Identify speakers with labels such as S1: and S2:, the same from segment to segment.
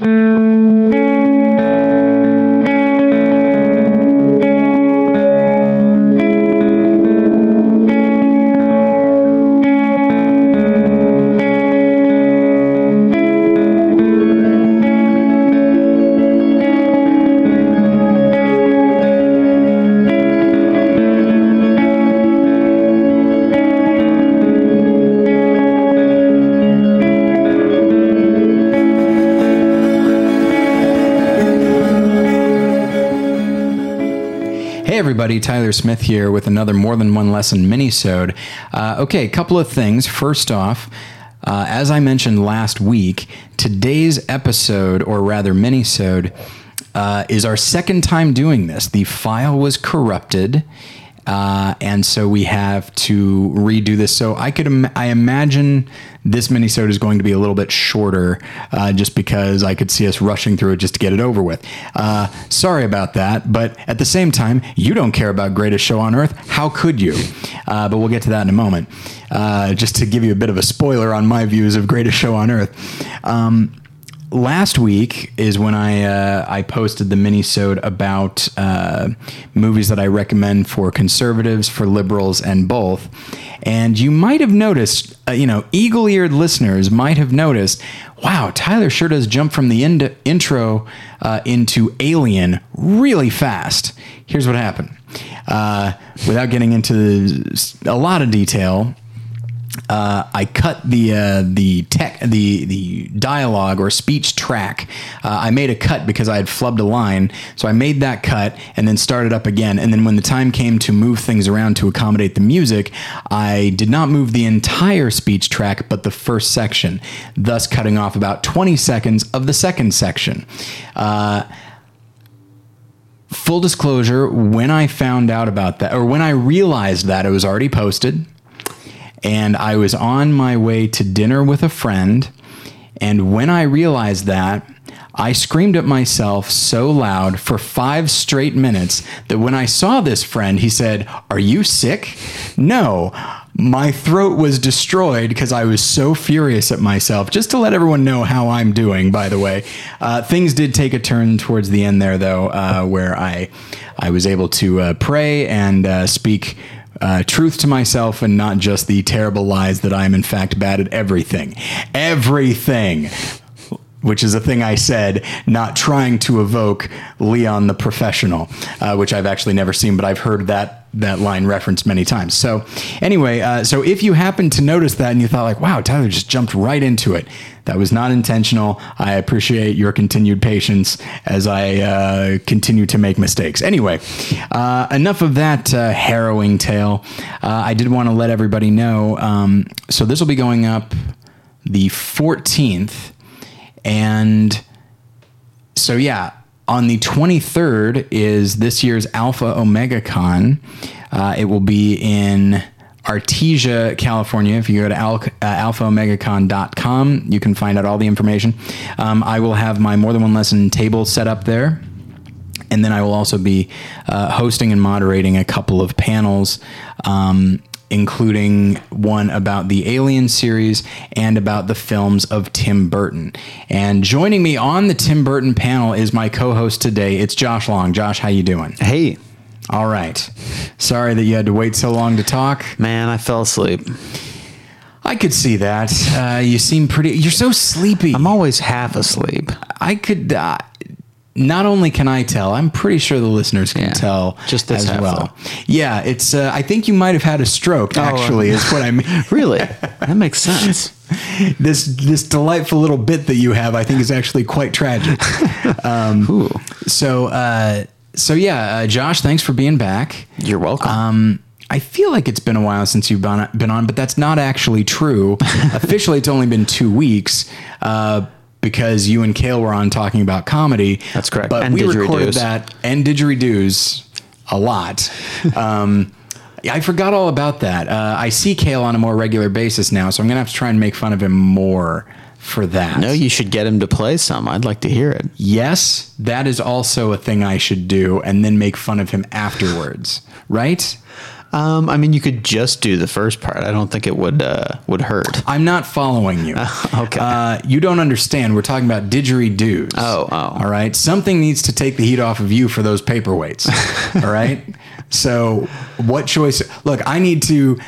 S1: Hey everybody, Tyler Smith here with another More Than One Lesson mini-sode. Uh, okay, a couple of things. First off, uh, as I mentioned last week, today's episode, or rather mini-sode, uh, is our second time doing this. The file was corrupted, uh, and so we have to redo this. So I could, Im- I imagine this minisode is going to be a little bit shorter, uh, just because I could see us rushing through it just to get it over with. Uh, sorry about that, but at the same time, you don't care about greatest show on earth. How could you? Uh, but we'll get to that in a moment. Uh, just to give you a bit of a spoiler on my views of greatest show on earth. Um, last week is when I uh, I posted the mini-sode about uh, movies that I recommend for conservatives, for liberals, and both. And you might have noticed, uh, you know, eagle-eared listeners might have noticed. Wow, Tyler sure does jump from the intro uh, into Alien really fast. Here's what happened. Uh, without getting into a lot of detail, uh, I cut the uh, the tech the the dialogue or speech track. Uh, I made a cut because I had flubbed a line, so I made that cut and then started up again. And then when the time came to move things around to accommodate the music, I did not move the entire speech track, but the first section, thus cutting off about 20 seconds of the second section. Uh, full disclosure: when I found out about that, or when I realized that it was already posted and I was on my way to dinner with a friend. And when I realized that, I screamed at myself so loud for five straight minutes that when I saw this friend, he said, Are you sick? No. My throat was destroyed because I was so furious at myself. Just to let everyone know how I'm doing, by the way. Uh, things did take a turn towards the end there, though, uh, where I, I was able to uh, pray and uh, speak uh, truth to myself and not just the terrible lies that I am, in fact, bad at everything. Everything. Which is a thing I said, not trying to evoke Leon the professional, uh, which I've actually never seen, but I've heard that that line referenced many times. So, anyway, uh, so if you happen to notice that and you thought like, "Wow, Tyler just jumped right into it," that was not intentional. I appreciate your continued patience as I uh, continue to make mistakes. Anyway, uh, enough of that uh, harrowing tale. Uh, I did want to let everybody know. Um, so this will be going up the 14th, and so yeah. On the 23rd is this year's Alpha Omega Con. Uh, it will be in Artesia, California. If you go to al- uh, alphaomegacon.com, you can find out all the information. Um, I will have my more than one lesson table set up there. And then I will also be uh, hosting and moderating a couple of panels, um, including one about the Alien series and about the films of Tim Burton. And joining me on the Tim Burton panel is my co-host today. It's Josh Long. Josh, how you doing?
S2: Hey,
S1: All right. Sorry that you had to wait so long to talk.
S2: man, I fell asleep.
S1: I could see that. Uh, you seem pretty. You're so sleepy.
S2: I'm always half asleep.
S1: I could. Uh, not only can I tell, I'm pretty sure the listeners can
S2: Yeah,
S1: tell
S2: just
S1: as well. Yeah, it's. Uh, I think you might have had a stroke. Actually, is what I mean.
S2: Really? that makes sense.
S1: this this delightful little bit that you have, I think, is actually quite tragic. Um, so, uh, so yeah, uh, Josh, thanks for being back.
S2: you're welcome.
S1: Um, I feel like it's been a while since you've been been on, but that's not actually true. Officially, it's only been two weeks uh, because you and Kale were on talking about comedy.
S2: That's correct.
S1: But
S2: And
S1: we recorded that and didgeridoos a lot. Um, I forgot all about that. Uh, I see Kale on a more regular basis now, so I'm gonna have to try and make fun of him more for that.
S2: no, you should get him to play some. I'd like to hear it.
S1: yes, that is also a thing I should do, and then make fun of him afterwards. Right?
S2: Um, I mean, you could just do the first part. I don't think it would uh, would hurt.
S1: I'm not following you.
S2: Okay.
S1: Uh, you don't understand. We're talking about didgeridoos.
S2: Oh, oh.
S1: All right. Something needs to take the heat off of you for those paperweights. all right. So, what choice? Look, I need to.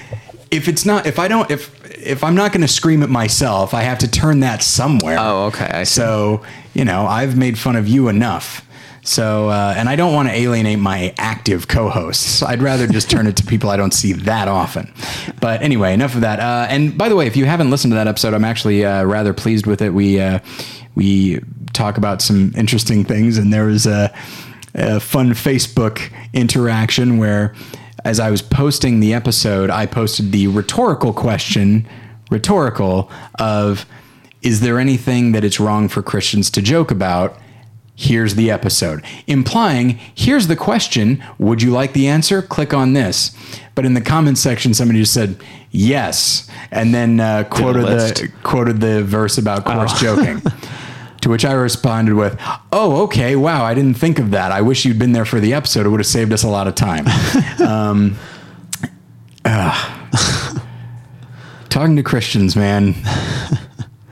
S1: If it's not, if I don't, if if I'm not going to scream at myself, I have to turn that somewhere.
S2: Oh, okay.
S1: So, you know, I've made fun of you enough. So, uh, and I don't want to alienate my active co-hosts. I'd rather just turn it to people I don't see that often. But anyway, enough of that. Uh, and by the way, if you haven't listened to that episode, I'm actually uh, rather pleased with it. We uh, we talk about some interesting things, and there was a, a fun Facebook interaction where, as I was posting the episode, I posted the rhetorical question, rhetorical of, is there anything that it's wrong for Christians to joke about? Here's the episode, implying here's the question. Would you like the answer? Click on this. But in the comments section, somebody just said yes, and then uh, quoted the quoted the verse about coarse joking. To which I responded with, "Oh, okay, wow, I didn't think of that. I wish you'd been there for the episode. It would have saved us a lot of time." um, ah. talking to Christians, man.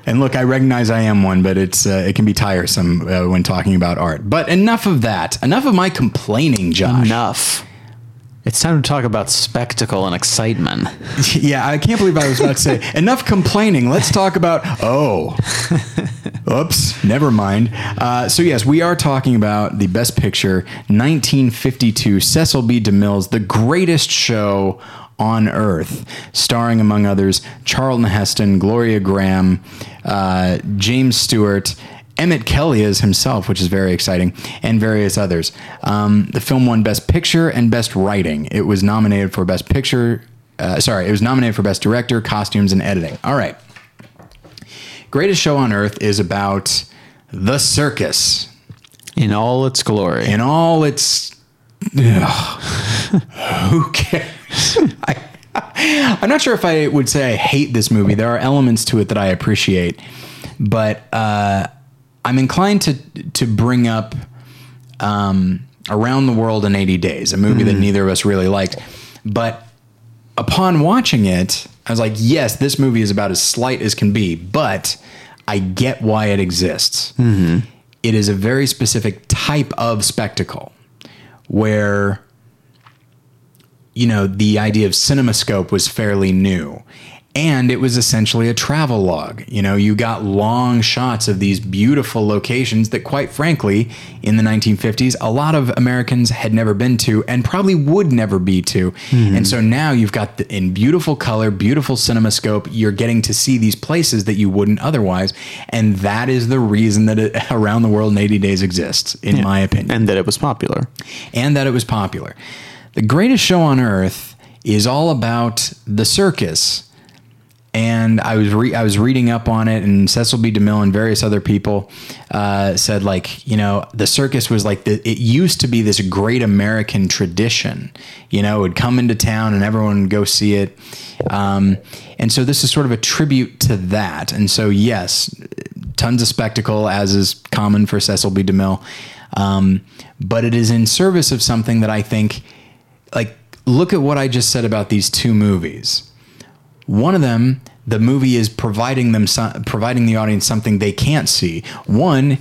S1: And look, I recognize I am one, but it's uh, it can be tiresome uh, when talking about art. But enough of that. Enough of my complaining, Josh.
S2: Enough. It's time to talk about spectacle and excitement.
S1: Yeah, I can't believe I was about to say enough complaining. Let's talk about oh, oops, never mind. Uh, so yes, we are talking about the Best Picture, 1952, Cecil B. DeMille's The Greatest Show on Earth, starring among others Charlton Heston, Gloria Grahame, uh, James Stewart. Emmett Kelly as himself, which is very exciting, and various others. Um, the film won Best Picture and Best Writing. It was nominated for Best Picture. Uh, sorry, it was nominated for Best Director, Costumes, and Editing. All right. Greatest Show on Earth is about the circus
S2: In all its glory.
S1: in all its. Who cares? I, I'm not sure if I would say I hate this movie. There are elements to it that I appreciate, but uh, I'm inclined to to bring up um, Around the World in 80 Days, a movie that neither of us really liked. But upon watching it, I was like, yes, this movie is about as slight as can be, but I get why it exists. It is a very specific type of spectacle where you know the idea of cinemascope was fairly new and it was essentially a travelogue you know you got long shots of these beautiful locations that quite frankly in the 1950s a lot of americans had never been to and probably would never be to mm-hmm. and so now you've got the, in beautiful color beautiful cinemascope you're getting to see these places that you wouldn't otherwise and that is the reason that it, around the world in 80 days exists in my opinion
S2: and that it was popular.
S1: and that it was popular. The greatest show on earth is all about the circus. And I was re- I was reading up on it, and Cecil B. DeMille and various other people uh, said like you know the circus was like the, it used to be this great American tradition. You know, it would come into town and everyone would go see it. Um, and so this is sort of a tribute to that. And so yes, tons of spectacle as is common for Cecil B. DeMille. Um, but it is in service of something that I think, like, look at what I just said about these two movies. One of them, the movie is providing them, some, providing the audience something they can't see. One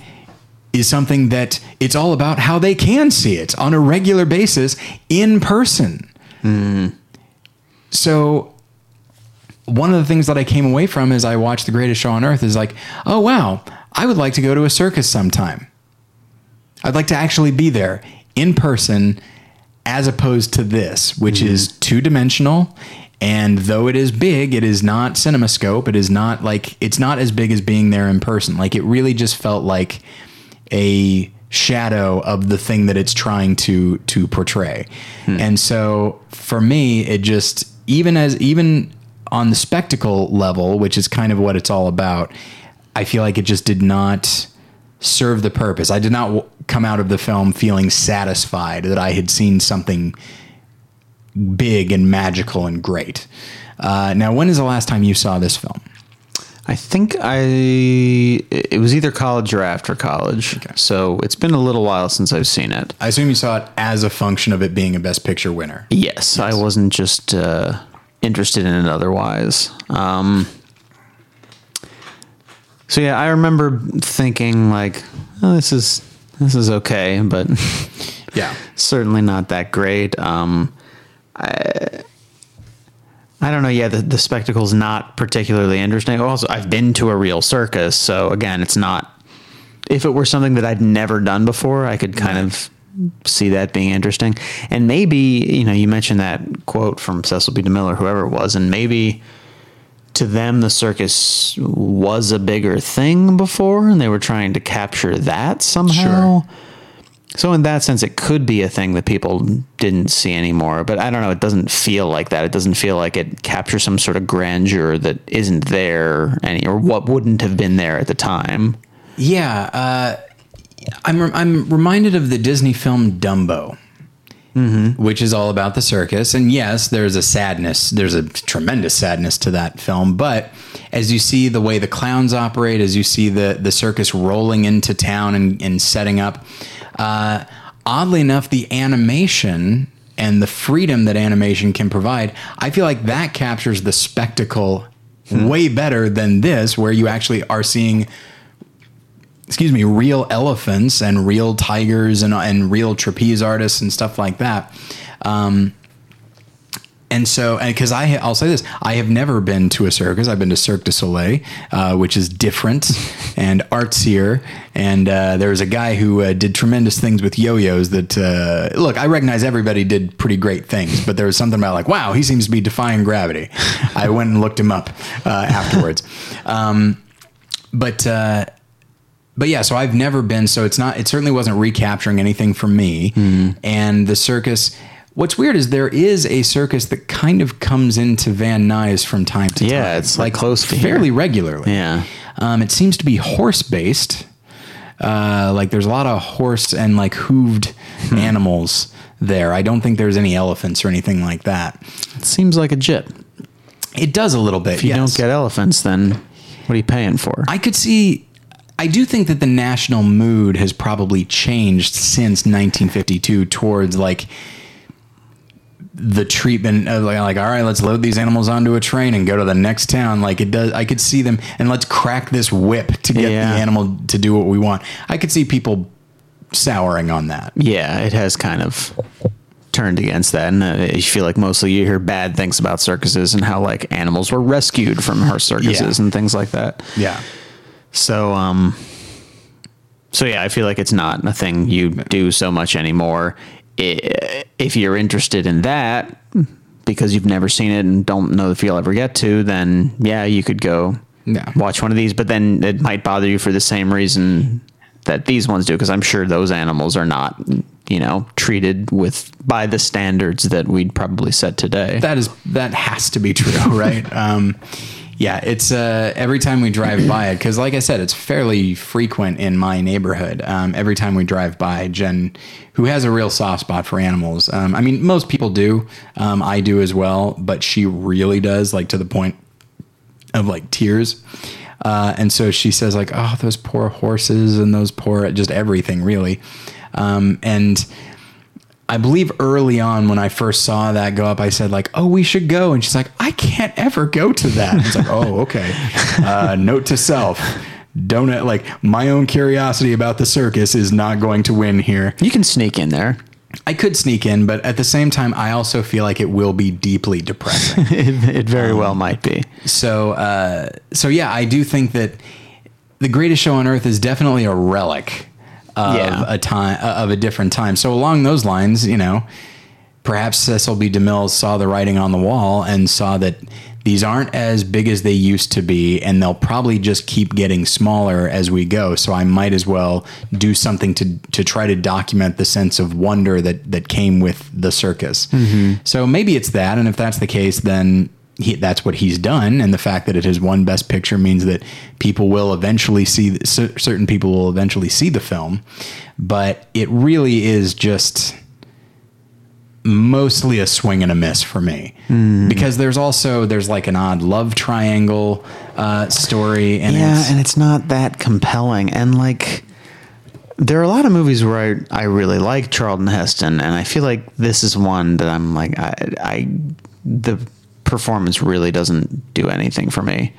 S1: is something that it's all about how they can see it on a regular basis in person. Mm-hmm. So one of the things that I came away from as I watched The Greatest Show on Earth is like, oh wow, I would like to go to a circus sometime. I'd like to actually be there in person as opposed to this, which mm-hmm. is two dimensional. And though it is big, it is not cinemascope. It is not like, it's not as big as being there in person. Like it really just felt like a shadow of the thing that it's trying to to portray. Hmm. And so for me, it just even as even on the spectacle level, which is kind of what it's all about, I feel like it just did not serve the purpose. I did not w- come out of the film feeling satisfied that I had seen something big and magical and great. Uh, now, when is the last time you saw this film?
S2: I think I it was either college or after college. So it's been a little while since I've seen it.
S1: I assume you saw it as a function of it being a Best Picture winner.
S2: Yes, I wasn't just uh, interested in it otherwise. Um, so yeah, I remember thinking like, oh, this is this is okay, but
S1: Yeah.
S2: certainly not that great. Um, I, I don't know. Yeah, the, the spectacle's not particularly interesting. Oh, also, I've been to a real circus, so again, it's not. If it were something that I'd never done before, I could kind of see that being interesting. And maybe you know, you mentioned that quote from Cecil B. DeMille, whoever it was, and maybe to them the circus was a bigger thing before, and they were trying to capture that somehow. So in that sense, it could be a thing that people didn't see anymore. But I don't know. It doesn't feel like that. It doesn't feel like it captures some sort of grandeur that isn't there any, or what wouldn't have been there at the time.
S1: Yeah, uh, I'm I'm reminded of the Disney film Dumbo, which is all about the circus. And yes, there's a sadness. There's a tremendous sadness to that film. But as you see the way the clowns operate, as you see the the circus rolling into town and, and setting up, uh, oddly enough, the animation and the freedom that animation can provide, I feel like that captures the spectacle way better than this, where you actually are seeing excuse me, real elephants and real tigers and, and real trapeze artists and stuff like that. Um, and so, and because I, I'll say this, I have never been to a circus. I've been to Cirque du Soleil, uh, which is different and artsier. And uh, there was a guy who uh, did tremendous things with yo-yos. That uh, look, I recognize everybody did pretty great things, but there was something about like, wow, he seems to be defying gravity. I went and looked him up uh, afterwards. Um, but uh, but yeah, so I've never been. So it's not. It certainly wasn't recapturing anything from me. And the circus. What's weird is there is a circus that kind of comes into Van Nuys from time to time.
S2: Yeah, it's, like, close to
S1: fairly
S2: here.
S1: regularly.
S2: Yeah.
S1: Um, it seems to be horse based. Uh, like there's a lot of horse and like hooved
S2: Hmm.
S1: animals there. I don't think there's any elephants or anything like that.
S2: It seems like a jip.
S1: It does a little bit.
S2: If you
S1: yes.
S2: don't get elephants, then what are you paying for?
S1: I could see. I do think that the national mood has probably changed since 1952 towards like the treatment of like, like all right let's load these animals onto a train and go to the next town like it does i could see them and let's crack this whip to get
S2: Yeah.
S1: the animal to do what we want i could see people souring on that
S2: yeah, it has kind of turned against that, and uh, you feel like mostly you hear bad things about circuses and how like animals were rescued from her circuses
S1: Yeah.
S2: and things like that.
S1: yeah
S2: So, um, so yeah, I feel like it's not a thing you do so much anymore. If you're interested in that because you've never seen it and don't know if you'll ever get to, then yeah, you could go
S1: Yeah.
S2: watch one of these. But then it might bother you for the same reason that these ones do, because I'm sure those animals are not, you know, treated with by the standards that we'd probably set today.
S1: that is that has to be true right um yeah it's uh every time we drive by it because like i said it's fairly frequent in my neighborhood. Um every time we drive by jen who has a real soft spot for animals um i mean most people do um i do as well but she really does like to the point of like tears. Uh, and so she says like oh those poor horses and those poor just everything really. Um, and I believe early on when I first saw that go up, I said like, "Oh, we should go," and she's like, "I can't ever go to that." It's like, "Oh, okay." Uh, note to self: don't like my own curiosity about the circus is not going to win here.
S2: you can sneak in there.
S1: I could sneak in, but at the same time, I also feel like it will be deeply depressing.
S2: it, it very well might be.
S1: so, uh, so yeah, I do think that the greatest show on earth is definitely a relic of
S2: Yeah.
S1: a time of a different time. So along those lines, you know, perhaps Cecil B. DeMille saw the writing on the wall and saw that these aren't as big as they used to be, and they'll probably just keep getting smaller as we go. So I might as well do something to to try to document the sense of wonder that that came with the circus. Mm-hmm. So maybe it's that, and if that's the case, then. He, that's what he's done, and the fact that it has won Best Picture means that people will eventually see cer- certain people will eventually see the film, but it really is just mostly a swing and a miss for me. Because there's also there's like an odd love triangle uh, story and
S2: yeah,
S1: it's,
S2: and it's not that compelling. And like, there are a lot of movies where I, I really like Charlton Heston, and I feel like this is one that I'm like, I, I the performance really doesn't do anything for me.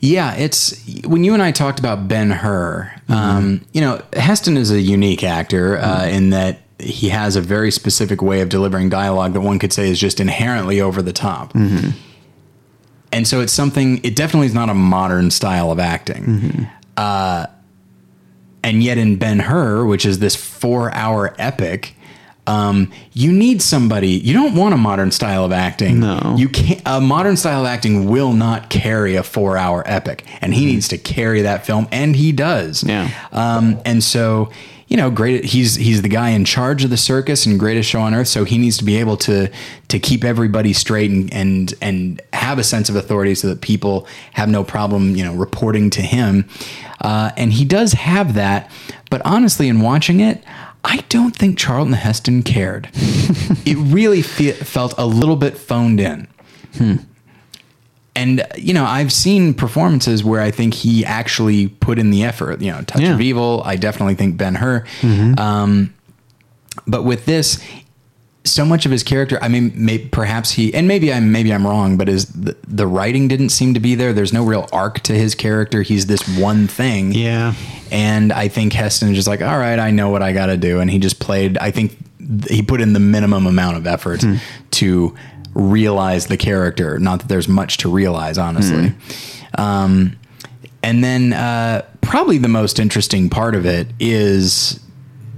S1: Yeah, it's when you and I talked about Ben Hur. Um, you know, Heston is a unique actor uh, in that he has a very specific way of delivering dialogue that one could say is just inherently over the top. And so it's something. It definitely is not a modern style of acting. Uh, and yet, in Ben Hur, which is this four-hour epic. Um, you need somebody. You don't want a modern style of acting.
S2: No.
S1: you can't. A modern style of acting will not carry a four-hour epic, and he needs to carry that film, and he does.
S2: Yeah.
S1: Um, and so, you know, great. He's he's the guy in charge of the circus and greatest show on earth. So he needs to be able to to keep everybody straight and and and have a sense of authority, so that people have no problem, you know, reporting to him. Uh, and he does have that. But honestly, in watching it. I don't think Charlton Heston cared. it really fe- felt a little bit phoned in. And you know, I've seen performances where I think he actually put in the effort. You know, Touch
S2: Yeah.
S1: of Evil. I definitely think Ben Hur. Um, but with this, so much of his character. I mean, may, perhaps he and maybe I'm maybe I'm wrong, but is the, the writing didn't seem to be there. There's no real arc to his character. He's this one thing.
S2: Yeah.
S1: And I think Heston is just like, all right, I know what I got to do, and he just played. I think he put in the minimum amount of effort to realize the character. Not that there's much to realize, honestly. Um, and then uh, probably the most interesting part of it is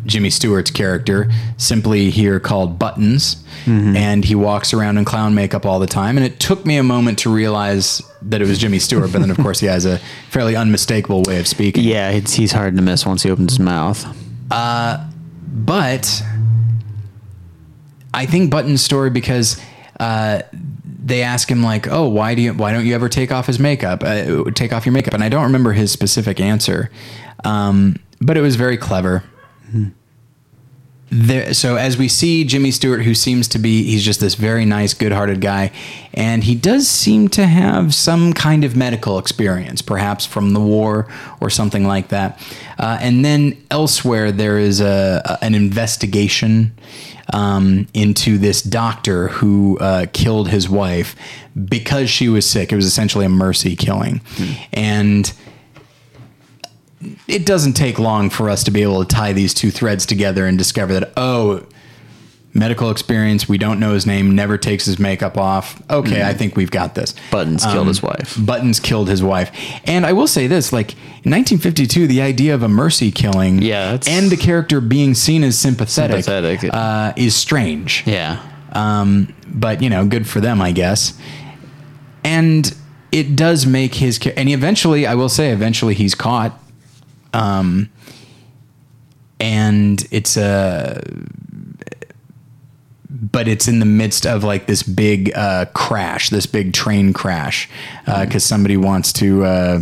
S1: Jimmy Stewart's character, simply here called Buttons, and he walks around in clown makeup all the time. And it took me a moment to realize that it was Jimmy Stewart, but then of course he has a fairly unmistakable way of speaking.
S2: Yeah, it's, he's hard to miss once he opens his mouth.
S1: but I think Button's story because uh, they ask him like, "Oh, why do you why don't you ever take off his makeup? Uh, take off your makeup?" And I don't remember his specific answer, um, but it was very clever. There, so as we see Jimmy Stewart, who seems to be, he's just this very nice, good-hearted guy, and he does seem to have some kind of medical experience, perhaps from the war or something like that. Uh, and then elsewhere, there is a, an investigation um, into this doctor who uh, killed his wife because she was sick. It was essentially a mercy killing, and it doesn't take long for us to be able to tie these two threads together and discover that oh medical experience we don't know his name never takes his makeup off okay i think we've got this
S2: Buttons killed his wife.
S1: buttons killed his wife and i will say this like in 1952 the idea of a mercy killing
S2: Yeah,
S1: and the character being seen as sympathetic,
S2: Sympathetic.
S1: Uh, is strange
S2: Yeah.
S1: um, but you know, good for them, I guess. And it does make his and he eventually, I will say, eventually he's caught. Um, and it's a, but it's in the midst of like this big uh, crash, this big train crash, because somebody wants to. Uh,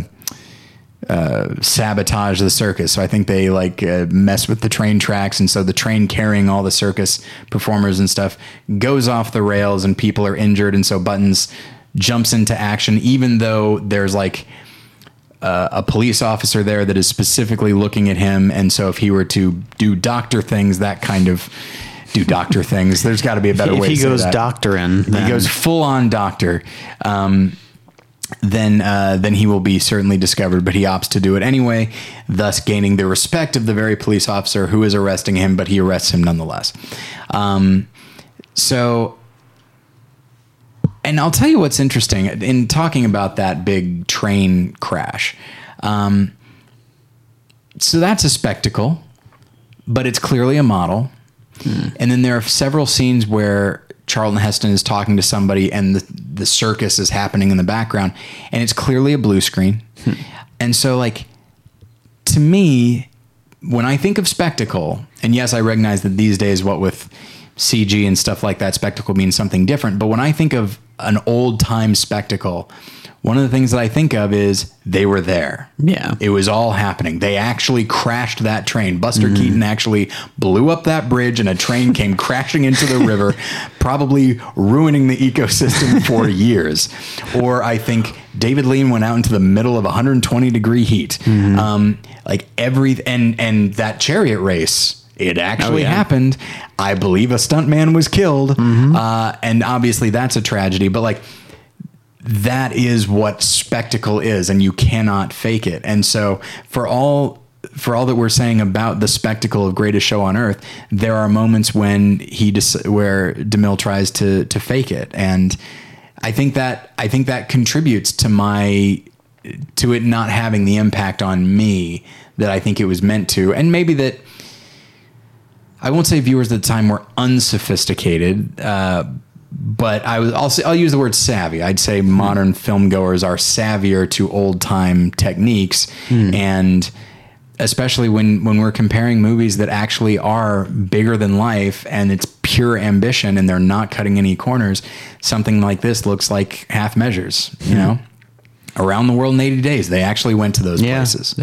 S1: uh, sabotage the circus. So I think they like uh, mess with the train tracks, and so the train carrying all the circus performers and stuff goes off the rails, and people are injured, and so Buttons jumps into action, even though there's like uh, a police officer there that is specifically looking at him, and so if he were to do doctor things, that kind of do doctor things, there's got to be a better
S2: If
S1: way.
S2: he goes doctoring,
S1: he goes full on doctor, um, then uh, then he will be certainly discovered. But he opts to do it anyway, thus gaining the respect of the very police officer who is arresting him. But he arrests him nonetheless. Um, so, and I'll tell you what's interesting in talking about that big train crash. Um, so that's a spectacle, but it's clearly a model. And then there are several scenes where Charlton Heston is talking to somebody and the, the circus is happening in the background and it's clearly a blue screen. And so like to me, when I think of spectacle, and yes, I recognize that these days what with CG and stuff like that, spectacle means something different. But when I think of an old time spectacle one of the things that I think of is they were there.
S2: Yeah.
S1: It was all happening. They actually crashed that train. Buster
S2: Mm-hmm.
S1: Keaton actually blew up that bridge and a train came crashing into the river, probably ruining the ecosystem for years. Or I think David Lean went out into the middle of 120 degree heat.
S2: Mm-hmm.
S1: Um, like every and and that chariot race it actually
S2: Oh, yeah.
S1: happened. I believe a stuntman was killed,
S2: Mm-hmm.
S1: uh, and obviously that's a tragedy. But like, that is what spectacle is, and you cannot fake it. And so, for all for all that we're saying about the spectacle of greatest show on earth, there are moments when he dis- where DeMille tries to to fake it, and I think that I think that contributes to my to it not having the impact on me that I think it was meant to, and maybe that. I won't say viewers at the time were unsophisticated, uh, but I was. I'll say, I'll use the word savvy. I'd say hmm. modern film goers are savvier to old time techniques, hmm. and especially when when we're comparing movies that actually are bigger than life and it's pure ambition and they're not cutting any corners. Something like this looks like half measures. You hmm. know. Around the world in 80 days, they actually went to those
S2: Yeah,
S1: places.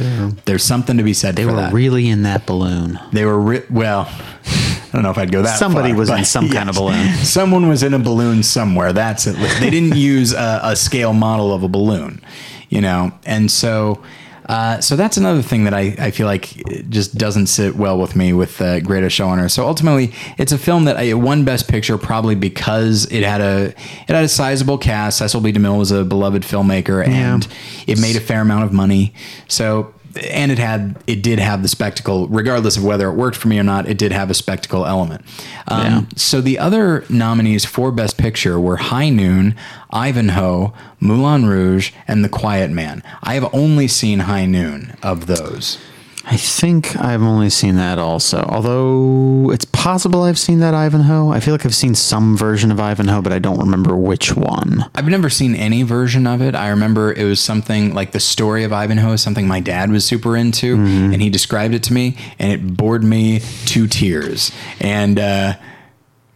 S1: There's something to be said
S2: They were
S1: that.
S2: really in that balloon.
S1: They were ri- well. I don't know if I'd go that.
S2: Somebody
S1: far,
S2: was in some kind of balloon.
S1: Someone was in a balloon somewhere. That's it. They didn't use a, a scale model of a balloon, you know, and so. Uh, so that's another thing that I, I feel like just doesn't sit well with me with uh, Greatest Show on Earth. So ultimately, it's a film that I won Best Picture probably because it had a it had a sizable cast. Cecil B. DeMille was a beloved filmmaker, and it made a fair amount of money. So and it had it did have the spectacle regardless of whether it worked for me or not it did have a spectacle element. Um,
S2: Yeah.
S1: so the other nominees for best picture were high noon ivanhoe moulin rouge and the quiet man. I have only seen high noon of those
S2: I think I've only seen that also. Although it's possible I've seen that Ivanhoe. I feel like I've seen some version of Ivanhoe, but I don't remember which one.
S1: I've never seen any version of it. I remember it was something like the story of Ivanhoe is something my dad was super into, and he described it to me, and it bored me to tears. And uh,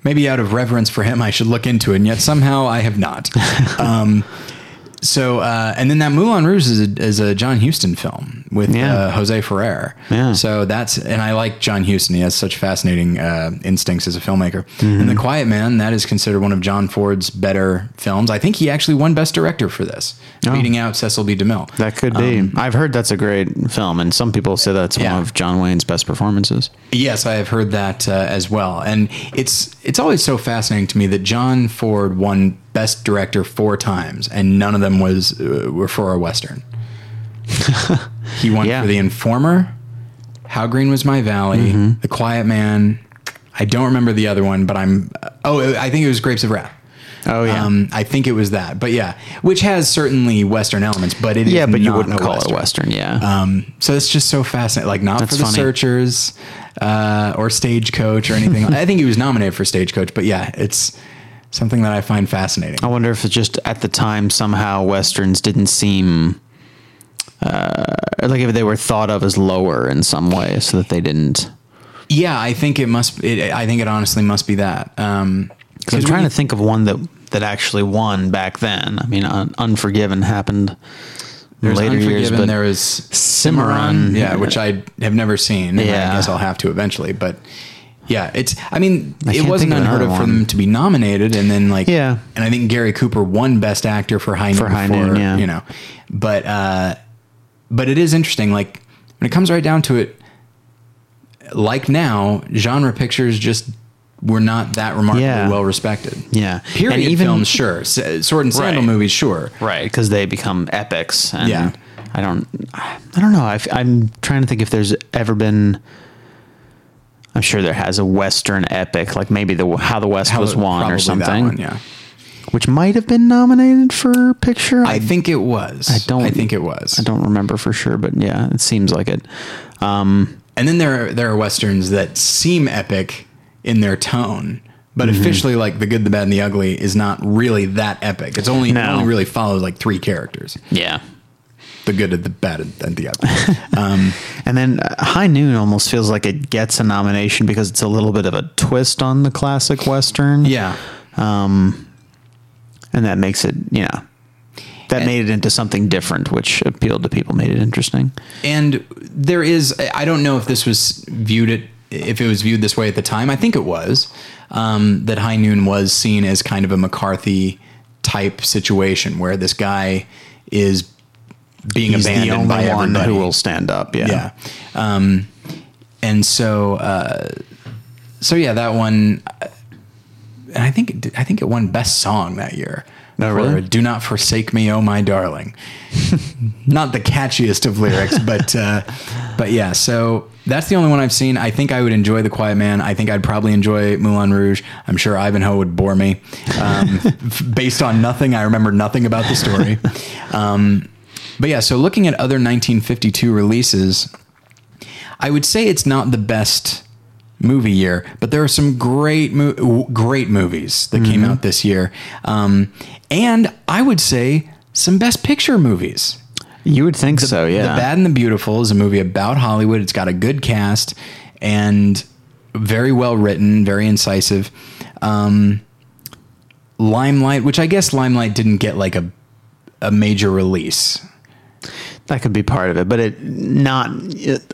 S1: maybe out of reverence for him, I should look into it. And yet somehow I have not. um, so, uh, and then that Moulin Rouge is a, is a John Huston film with
S2: Yeah.
S1: uh, Jose Ferrer.
S2: Yeah.
S1: So that's, and I like John Huston. He has such fascinating uh, instincts as a filmmaker. And The Quiet Man, that is considered one of John Ford's better films. I think he actually won Best Director for this, beating out Cecil B. DeMille.
S2: That could be. I've heard that's a great film, and some people say that's
S1: Yeah.
S2: one of John Wayne's best performances.
S1: Yes, I have heard that uh, as well, and it's it's always so fascinating to me that John Ford won Best Director four times, and none of them was uh, were for a western. he won
S2: Yeah.
S1: for The Informer, How Green Was My Valley,
S2: Mm-hmm.
S1: The Quiet Man. I don't remember the other one, but I'm oh, I think it was Grapes of Wrath.
S2: Oh yeah,
S1: Um, I think it was that, but yeah, which has certainly western elements, but it is
S2: yeah, but you wouldn't call it western. Yeah,
S1: um, so it's just so fascinating. Like not
S2: That's
S1: for the
S2: funny.
S1: searchers uh, or stagecoach or anything. I think he was nominated for stagecoach, but yeah, it's something that I find fascinating.
S2: I wonder if it's just at the time somehow westerns didn't seem uh, like if they were thought of as lower in some way, so that they didn't.
S1: Yeah, I think it must. It, I think it honestly must be that. Um,
S2: Because I'm trying to think of one that that actually won back then. I mean, Un- Unforgiven happened
S1: There's
S2: later
S1: Unforgiven,
S2: years, but
S1: there was
S2: Cimarron.
S1: yeah, which I have never seen. and
S2: Yeah.
S1: I guess I'll have to eventually. But yeah, it's. I mean,
S2: I
S1: it wasn't unheard of for them to be nominated, and then like
S2: Yeah.
S1: and I think Gary Cooper won Best Actor for High Noon.
S2: For High Noon, yeah.
S1: you know, but uh, but it is interesting. Like when it comes right down to it, like now, genre pictures just were not that remarkably
S2: Yeah.
S1: well respected.
S2: Yeah.
S1: period
S2: And even-
S1: films, sure. Sword and Sandal
S2: Right.
S1: movies, sure.
S2: right because they become epics. And
S1: Yeah.
S2: I don't. I don't know. i I'm trying to think if there's ever been. I'm sure there has a western epic, like maybe the How the West
S1: How-
S2: Was Won or
S1: that
S2: something,
S1: one, yeah.
S2: which might have been nominated for picture.
S1: I think it was.
S2: I don't.
S1: I think it was.
S2: I don't remember for sure, but yeah, it seems like it. Um,
S1: And then there are, there are westerns that seem epic in their tone, but
S2: Mm-hmm.
S1: officially, like the good, the bad, and the ugly, is not really that epic. It's only it only really follows like three characters:
S2: yeah.
S1: The good, at the bad, and the ugly. um,
S2: And then uh, High Noon almost feels like it gets a nomination because it's a little bit of a twist on the classic western.
S1: yeah,
S2: Um, and that makes it, you know, that made it into something different, which appealed to people, made it interesting.
S1: and there is i don't know if this was viewed it if it was viewed this way at the time i think it was um, that high noon was seen as kind of a mccarthy type situation where this guy is being
S2: He's
S1: abandoned by
S2: one
S1: everybody.
S2: who will stand up. Yeah.
S1: yeah. Um, and so uh, so yeah that one and i think it, i think it won best song that year.
S2: Oh,
S1: for
S2: really?
S1: do not forsake me oh my darling. Not the catchiest of lyrics but uh, but yeah so that's the only one i've seen. I think i would enjoy the quiet man. I think i'd probably enjoy moulin rouge. I'm sure ivanhoe would bore me um, f- based on nothing i remember nothing about the story. Um, but yeah so looking at other 1952 releases I would say it's not the best movie year, but there are some great mo- great movies that came out this year, um, and I would say some best picture movies.
S2: You would think so, yeah.
S1: The Bad and the Beautiful is a movie about Hollywood. It's got a good cast and very well written, very incisive. Um, Limelight, which I guess Limelight didn't get like a a major release.
S2: That could be part of it, but it not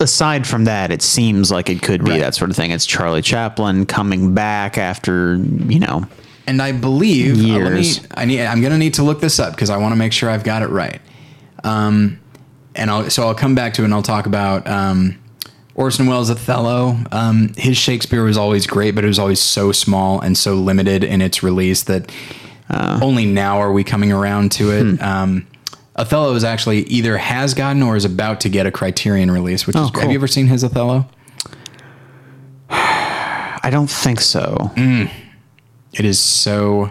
S2: aside from that, it seems like it could be
S1: Right.
S2: that sort of thing. It's Charlie Chaplin coming back after you know.
S1: And I believe uh, me-
S2: Years.
S1: I need. I'm gonna need to look this up because I want to make sure I've got it right. Um, and I'll so I'll come back to it and I'll talk about um, Orson Welles' Othello. Um, his Shakespeare was always great, but it was always so small and so limited in its release that
S2: Uh.
S1: only now are we coming around to it.
S2: Hmm.
S1: Um, Othello is actually either has gotten or is about to get a Criterion release. Which
S2: Oh,
S1: is,
S2: cool.
S1: have you ever seen his Othello?
S2: I don't think so.
S1: It is so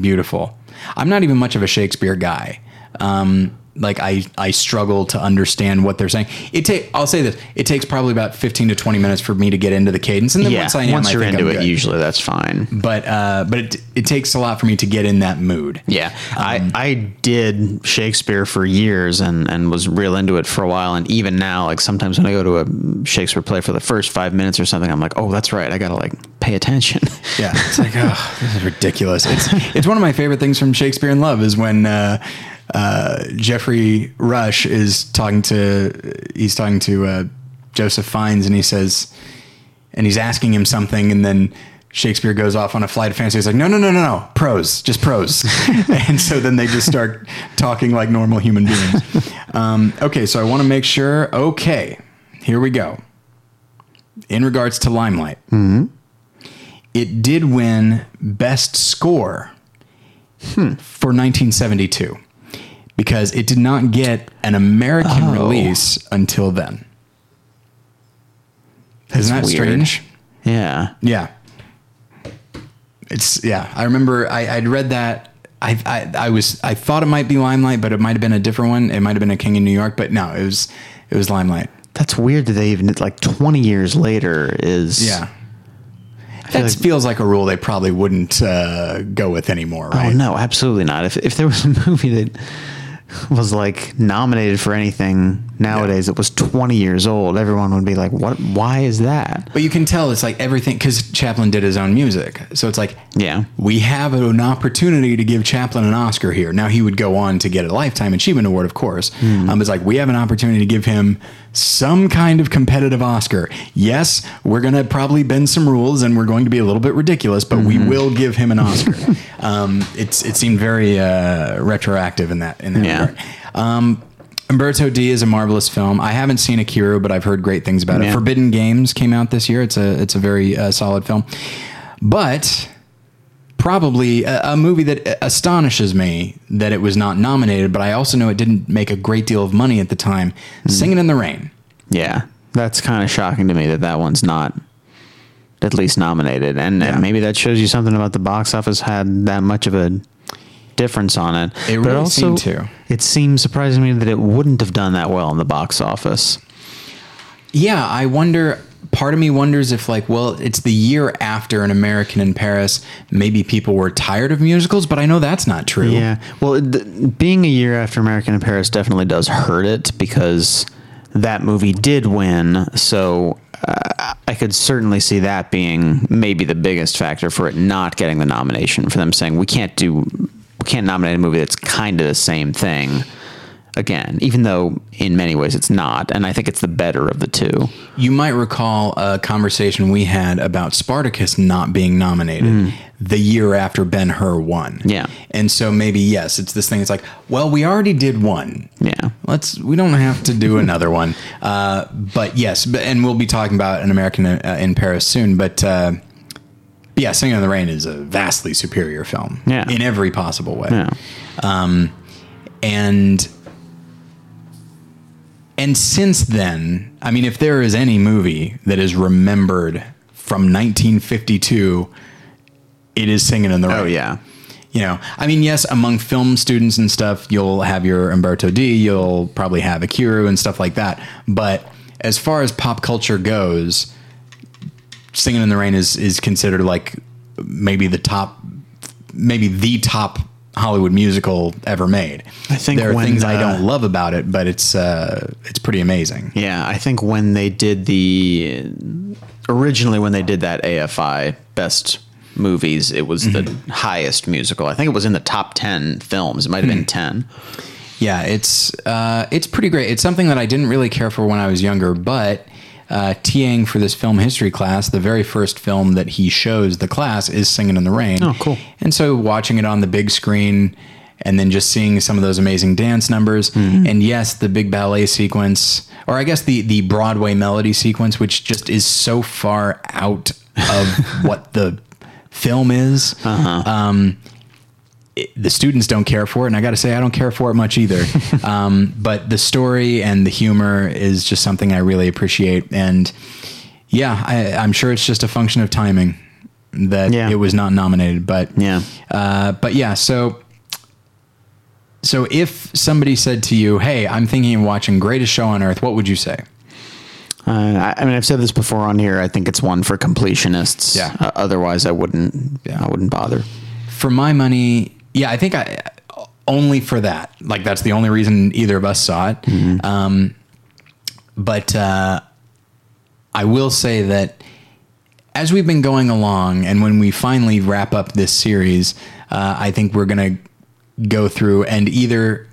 S1: beautiful. I'm not even much of a Shakespeare guy. Um, like I, I struggle to understand what they're saying. It take I'll say this. It takes probably about 15 to 20 minutes for me to get into the cadence, and then
S2: yeah,
S1: once I am,
S2: once
S1: I
S2: you're into
S1: I'm
S2: it,
S1: good.
S2: usually that's fine.
S1: But uh, but it it takes a lot for me to get in that mood.
S2: Yeah, I I did Shakespeare for years and and was real into it for a while. And even now, like sometimes when I go to a Shakespeare play for the first five minutes or something, I'm like, oh, that's right, I gotta like pay attention.
S1: Yeah, it's like oh, this is ridiculous. It's it's one of my favorite things from Shakespeare in Love is when uh, uh, Geoffrey Rush is talking to he's talking to uh, Joseph Fiennes and he says and he's asking him something and then Shakespeare goes off on a flight of fancy. He's like, no, no, no, no, no, prose, just prose. and so then they just start talking like normal human beings. Um, okay, so I want to make sure. Okay, here we go. In regards to Limelight, it did win Best Score for 1972 because it did not get an American
S2: Oh.
S1: release until then. Isn't that
S2: weird.
S1: strange?
S2: yeah,
S1: Yeah. It's yeah. I remember I, I'd read that. I, I I was I thought it might be Limelight, but it might have been a different one. It might have been a King in New York, but no, it was it was Limelight.
S2: that's weird that they even like 20 years later is
S1: Yeah. That
S2: like-
S1: feels like a rule they probably wouldn't uh, go with anymore,
S2: Oh no, absolutely not. If if there was a movie that was like nominated for anything nowadays it was 20 years old, everyone would be like, "What? Why is that?"
S1: But you can tell it's like everything because Chaplin did his own music, so it's like
S2: Yeah.
S1: we have an opportunity to give Chaplin an Oscar here. Now he would go on to get a lifetime achievement award, of course. Um, it's like we have an opportunity to give him some kind of competitive Oscar. Yes, we're going to probably bend some rules and we're going to be a little bit ridiculous, but we will give him an Oscar. um, it's it seemed very uh, retroactive in that in that
S2: Yeah.
S1: regard. Um, Umberto D is a marvelous film. I haven't seen Ikiru, but I've heard great things about it. Forbidden Games came out this year. It's a it's a very uh, solid film, but probably a, a movie that astonishes me that it was not nominated. But I also know it didn't make a great deal of money at the time. Singing in the Rain.
S2: Yeah, that's kind of shocking to me that that one's not at least nominated, and, and maybe that shows you something about the box office had that much of a difference on it.
S1: It really
S2: also,
S1: seemed to.
S2: It seems surprising to me that it wouldn't have done that well in the box office.
S1: Yeah, I wonder. Part of me wonders if, like, well, it's the year after An American in Paris. Maybe people were tired of musicals, but I know that's not true.
S2: Yeah. Well, th- being a year after American in Paris definitely does hurt it because that movie did win. So uh, I could certainly see that being maybe the biggest factor for it not getting the nomination. For them saying we can't do, can't nominate a movie that's kind of the same thing. Again, even though in many ways it's not, and I think it's the better of the two.
S1: You might recall a conversation we had about Spartacus not being nominated the year after Ben Hur won.
S2: Yeah.
S1: And so maybe yes, it's this thing. It's like, well, we already did one.
S2: Yeah.
S1: Let's. We don't have to do another one. Uh, but yes, and we'll be talking about an American uh, in Paris soon. But uh, yeah, Singing in the Rain is a vastly superior film.
S2: Yeah.
S1: In every possible way.
S2: Yeah.
S1: Um, and and since then, I mean, if there is any movie that is remembered from 1952, it is Singing in the oh, Rain.
S2: Oh yeah.
S1: You know, I mean, yes, among film students and stuff, you'll have your Umberto D, you'll probably have Ikiru and stuff like that. But as far as pop culture goes, Singing in the Rain is is considered like maybe the top, maybe the top Hollywood musical ever made.
S2: I think
S1: there are things I
S2: uh,
S1: don't love about it, but it's uh, it's pretty amazing.
S2: Yeah, I think when they did the originally when they did that AFI best movies, it was the highest musical. I think it was in the top 10 films. It might have been 10.
S1: Yeah, it's uh, it's pretty great. It's something that I didn't really care for when I was younger, but uh, TAing for this film history class, the very first film that he shows the class is Singing in the Rain.
S2: Oh, cool.
S1: And so watching it on the big screen and then just seeing some of those amazing dance numbers,
S2: Mm-hmm.
S1: and yes, the big ballet sequence, or I guess the the Broadway melody sequence, which just is so far out of what the film is.
S2: Uh-huh.
S1: Um, it- the students don't care for it, and I got to say, I don't care for it much either. um, but the story and the humor is just something I really appreciate, and yeah, I, I'm sure it's just a function of timing that
S2: Yeah.
S1: it was not nominated. But
S2: Yeah.
S1: uh, but yeah, so so if somebody said to you, "Hey, I'm thinking of watching Greatest Show on Earth," what would you say?
S2: Uh, I, I mean, I've said this before on here. I think it's one for completionists.
S1: Yeah.
S2: Uh, otherwise, I wouldn't.
S1: Yeah.
S2: I wouldn't bother.
S1: For my money, yeah, I think I only for that. Like that's the only reason either of us saw it. Um, but uh, I will say that as we've been going along, and when we finally wrap up this series, uh, I think we're gonna go through and either.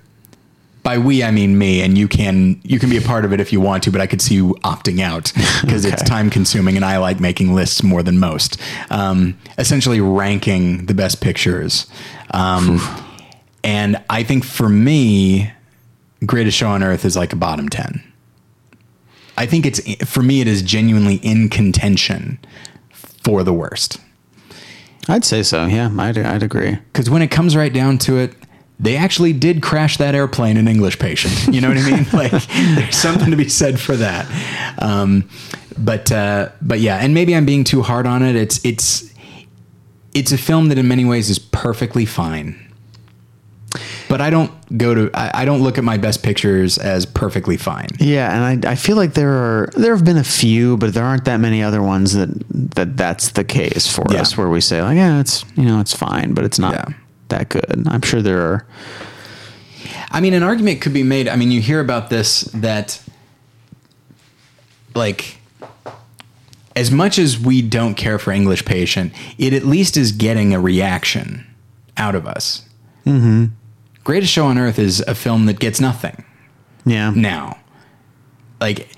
S1: By we, I mean me, and you can you can be a part of it if you want to, but I could see you opting out because it's time consuming, and I like making lists more than most. Um, essentially, ranking the best pictures, um, and I think for me, Greatest Show on Earth is like a bottom ten. I think it's for me, it is genuinely in contention for the worst.
S2: I'd say so. Yeah, I'd, I'd agree.
S1: Because when it comes right down to it, they actually did crash that airplane in English Patient. You know what I mean? like, there's something to be said for that. Um, but uh, but yeah, and maybe I'm being too hard on it. It's it's it's a film that in many ways is perfectly fine. But I don't go to I, I don't look at my best pictures as perfectly fine.
S2: Yeah, and I, I feel like there are there have been a few, but there aren't that many other ones that that that's the case for
S1: Yeah.
S2: us, where we say like, yeah, it's you know it's fine, but it's not
S1: Yeah.
S2: That good. I'm sure there are.
S1: I mean, an argument could be made. I mean, you hear about this that, like, as much as we don't care for English Patient, it at least is getting a reaction out of us. Mm-hmm. Greatest Show on Earth is a film that gets nothing
S2: Yeah,
S1: now. Like,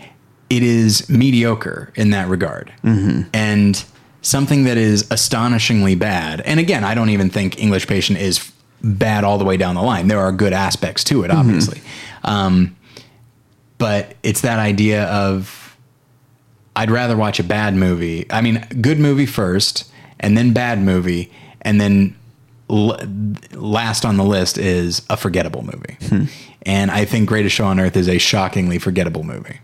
S1: it is mediocre in that regard. And something that is astonishingly bad. And again, I don't even think English Patient is bad all the way down the line. There are good aspects to it, obviously. Um, but it's that idea of I'd rather watch a bad movie. I mean, good movie first, and then bad movie, and then l- last on the list is a forgettable movie. And I think Greatest Show on Earth is a shockingly forgettable movie,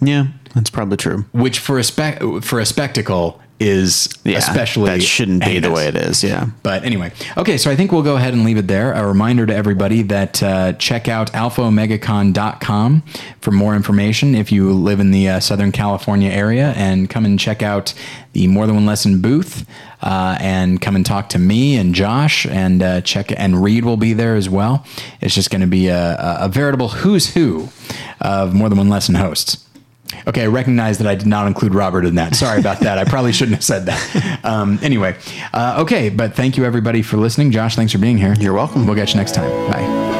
S2: yeah, that's probably true.
S1: which for a spec for a spectacle is
S2: Yeah,
S1: especially
S2: that shouldn't be the way it is. Yeah,
S1: But anyway, okay, so I think we'll go ahead and leave it there. A reminder to everybody that uh, check out alphaomegacon.com for more information if you live in the uh, Southern California area and come and check out the More Than One Lesson booth uh, and come and talk to me and Josh and uh, check and Reed will be there as well. It's just going to be a, a veritable who's who of More Than One Lesson hosts. Okay, I recognize that I did not include Robert in that. Sorry about that. I probably shouldn't have said that. Um, anyway, uh, okay, but thank you everybody for listening. Josh, thanks for being here.
S2: You're welcome.
S1: We'll catch you next time. Bye.